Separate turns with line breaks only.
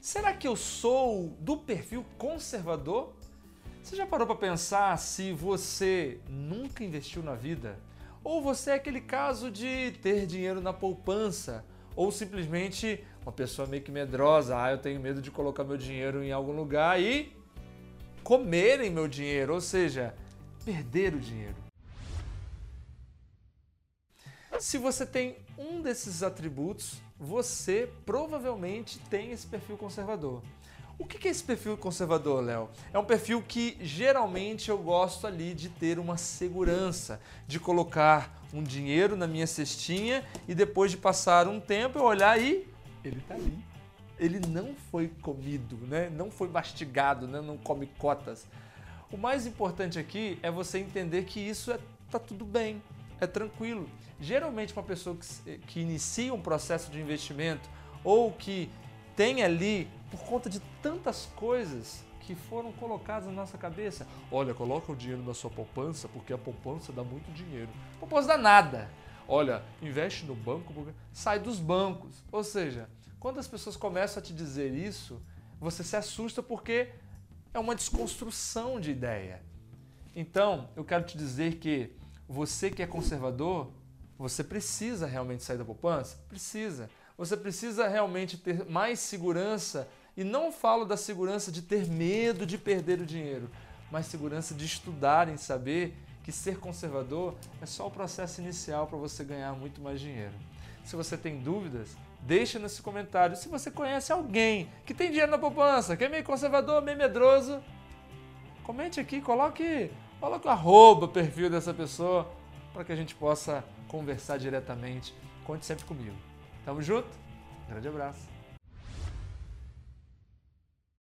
Será que eu sou do perfil conservador? Você já parou para pensar se você nunca investiu na vida? Ou você é aquele caso de ter dinheiro na poupança? Ou simplesmente uma pessoa meio que medrosa, ah, eu tenho medo de colocar meu dinheiro em algum lugar e comerem meu dinheiro, ou seja, perder o dinheiro. Se você tem um desses atributos, você provavelmente tem esse perfil conservador. O que é esse perfil conservador, Léo? É um perfil que geralmente eu gosto ali de ter uma segurança, de colocar um dinheiro na minha cestinha e depois de passar um tempo eu olhar e ele está ali. Ele não foi comido, né? não foi mastigado, né? não come cotas. O mais importante aqui é você entender que isso é, tá tudo bem, é tranquilo. Geralmente, uma pessoa que, que inicia um processo de investimento ou que tem ali, por conta de tantas coisas que foram colocadas na nossa cabeça, olha, coloca o dinheiro na sua poupança porque a poupança dá muito dinheiro. A poupança dá nada. Olha, investe no banco porque sai dos bancos. Ou seja, quando as pessoas começam a te dizer isso, você se assusta porque é uma desconstrução de ideia. Então, eu quero te dizer que você que é conservador, você precisa realmente sair da poupança? Precisa. Você precisa realmente ter mais segurança, e não falo da segurança de ter medo de perder o dinheiro, mas segurança de estudar, em saber que ser conservador é só o processo inicial para você ganhar muito mais dinheiro. Se você tem dúvidas, deixa nesse comentário. Se você conhece alguém que tem dinheiro na poupança, que é meio conservador, meio medroso, comente aqui, coloque, coloque o arroba, perfil dessa pessoa, para que a gente possa conversar diretamente. Conte sempre comigo. Tamo junto? Grande abraço.